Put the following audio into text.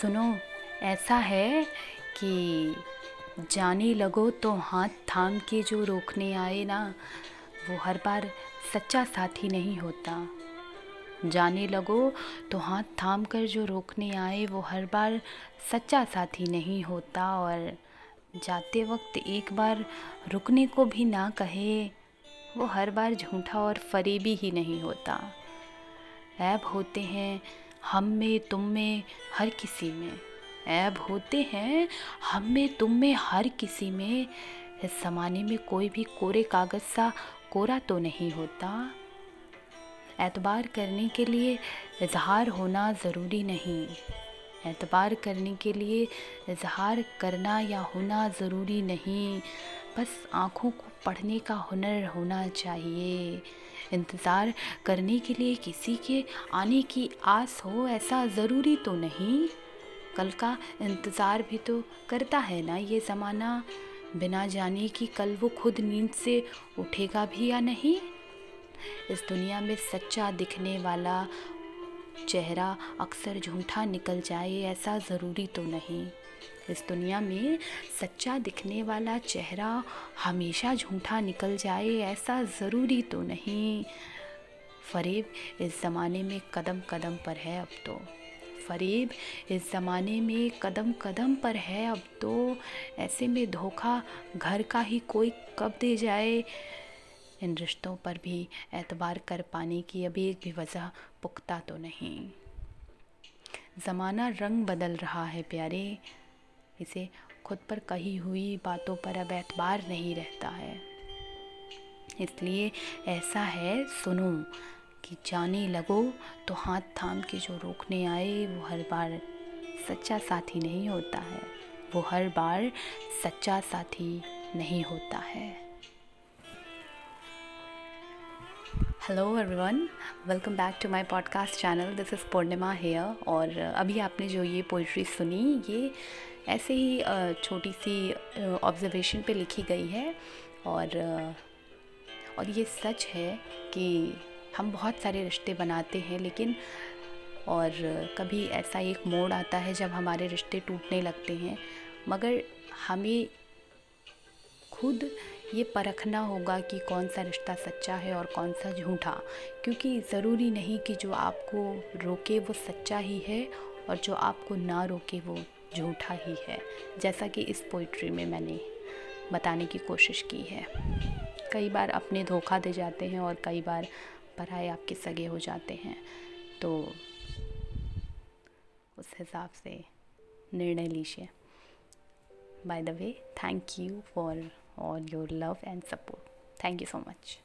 सुनो, ऐसा है कि जाने लगो तो हाथ थाम के जो रोकने आए ना, वो हर बार सच्चा साथी नहीं होता। जाने लगो तो हाथ थाम कर जो रोकने आए, वो हर बार सच्चा साथी नहीं होता और जाते वक्त एक बार रुकने को भी ना कहे, वो हर बार झूठा और फरेबी ही नहीं होता। ऐब होते हैं हम में, तुम में, हर किसी में। ऐब होते हैं, हम में, तुम में, हर किसी में। इस ज़माने में कोई भी कोरे कागज़ सा कोरा तो नहीं होता। एतबार करने के लिए इजहार होना ज़रूरी नहीं। एतबार करने के लिए इजहार करना या होना ज़रूरी नहीं। बस आँखों को पढ़ने का हुनर होना चाहिए। इंतज़ार करने के लिए किसी के आने की आस हो, ऐसा ज़रूरी तो नहीं। कल का इंतज़ार भी तो करता है ना ये ज़माना? बिना जाने कि कल वो खुद नींद से उठेगा भी या नहीं? इस दुनिया में सच्चा दिखने वाला चेहरा अक्सर झूठा निकल जाए ऐसा ज़रूरी तो नहीं। इस दुनिया में सच्चा दिखने वाला चेहरा हमेशा झूठा निकल जाए ऐसा ज़रूरी तो नहीं। फरेब इस ज़माने में कदम कदम पर है अब तो। फरेब इस ज़माने में कदम कदम पर है अब तो। ऐसे में धोखा घर का ही कोई कब दे जाए? इन रिश्तों पर भी एतबार कर पाने की अभी एक भी वजह पुख्ता तो नहीं। ज़माना रंग बदल रहा है प्यारे। इसे खुद पर कही हुई बातों पर अब एतबार नहीं रहता है। इसलिए ऐसा है, सुनो, कि जाने लगो तो हाथ थाम के जो रोकने आए, वो हर बार सच्चा साथी नहीं होता है। वो हर बार सच्चा साथी नहीं होता है। Hello everyone welcome back to my podcast channel this is Purnima here और अभी आपने जो ये पोइट्री सुनी, ये ऐसे ही छोटी सी ऑब्जर्वेशन पे लिखी गई है। और और ये सच है कि हम बहुत सारे रिश्ते बनाते हैं, लेकिन, और कभी ऐसा एक मोड़ आता है जब हमारे रिश्ते टूटने लगते हैं। मगर हमें खुद ये परखना होगा कि कौन सा रिश्ता सच्चा है और कौन सा झूठा, क्योंकि ज़रूरी नहीं कि जो आपको रोके वो सच्चा ही है और जो आपको ना रोके वो झूठा ही है, जैसा कि इस पोइट्री में मैंने बताने की कोशिश की है। कई बार अपने धोखा दे जाते हैं और कई बार पराए आपके सगे हो जाते हैं तो उस हिसाब से निर्णय लीजिए। By the way thank you for all your love and support. Thank you so much.